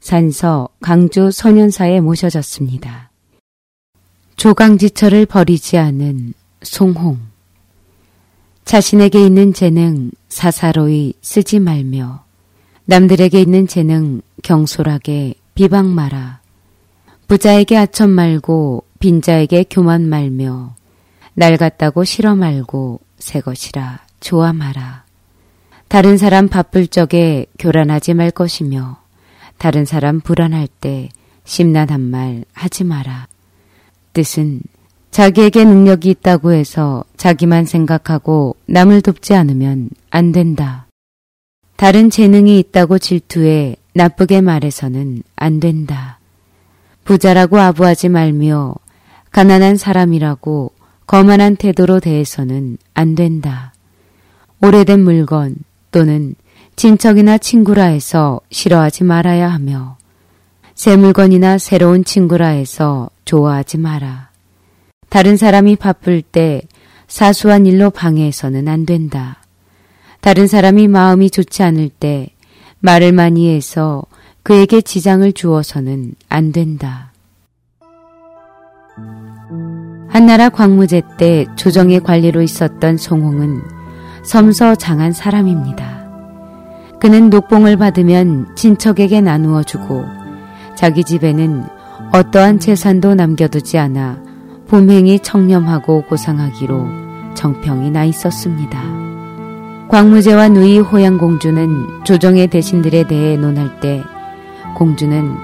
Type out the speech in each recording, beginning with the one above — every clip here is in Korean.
산서 강주 소년사에 모셔졌습니다. 조강지처를 버리지 않은 송홍 자신에게 있는 재능 사사로이 쓰지 말며 남들에게 있는 재능 경솔하게 비방 마라. 부자에게 아첨 말고 빈자에게 교만 말며 날 같다고 싫어 말고 새 것이라 좋아 마라. 다른 사람 바쁠 적에 교란하지 말 것이며 다른 사람 불안할 때 심란한 말 하지 마라. 뜻은 자기에게 능력이 있다고 해서 자기만 생각하고 남을 돕지 않으면 안 된다. 다른 재능이 있다고 질투해 나쁘게 말해서는 안 된다. 부자라고 아부하지 말며 가난한 사람이라고 거만한 태도로 대해서는 안 된다. 오래된 물건 또는 친척이나 친구라 해서 싫어하지 말아야 하며 새 물건이나 새로운 친구라 해서 좋아하지 마라. 다른 사람이 바쁠 때 사소한 일로 방해해서는 안 된다. 다른 사람이 마음이 좋지 않을 때 말을 많이 해서 그에게 지장을 주어서는 안 된다. 한나라 광무제 때 조정의 관리로 있었던 송홍은 섬서 장한 사람입니다. 그는 녹봉을 받으면 친척에게 나누어 주고 자기 집에는 어떠한 재산도 남겨두지 않아 봄행이 청렴하고 고상하기로 정평이 나 있었습니다. 광무제와 누이 호양공주는 조정의 대신들에 대해 논할 때 공주는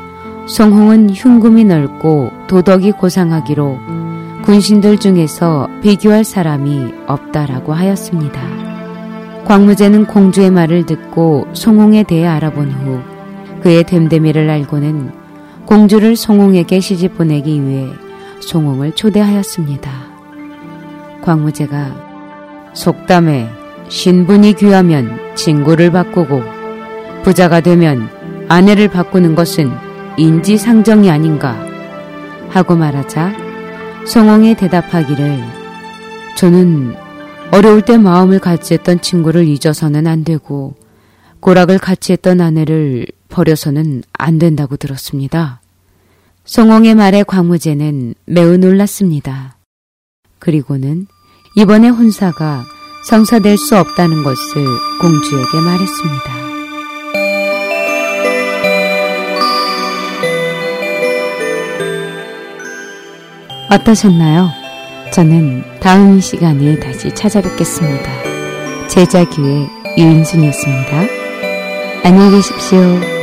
송홍은 흉금이 넓고 도덕이 고상하기로 군신들 중에서 비교할 사람이 없다라고 하였습니다. 광무제는 공주의 말을 듣고 송홍에 대해 알아본 후 그의 됨됨이를 알고는 공주를 송홍에게 시집 보내기 위해 송홍을 초대하였습니다. 광무제가 속담에 신분이 귀하면 친구를 바꾸고 부자가 되면 아내를 바꾸는 것은 인지상정이 아닌가 하고 말하자 성홍이 대답하기를 저는 어려울 때 마음을 같이 했던 친구를 잊어서는 안 되고 고락을 같이 했던 아내를 버려서는 안 된다고 들었습니다. 성홍의 말에 광무제는 매우 놀랐습니다. 그리고는 이번에 혼사가 성사될 수 없다는 것을 공주에게 말했습니다. 어떠셨나요? 저는 다음 시간에 다시 찾아뵙겠습니다. 제자교의 유인순이었습니다. 안녕히 계십시오.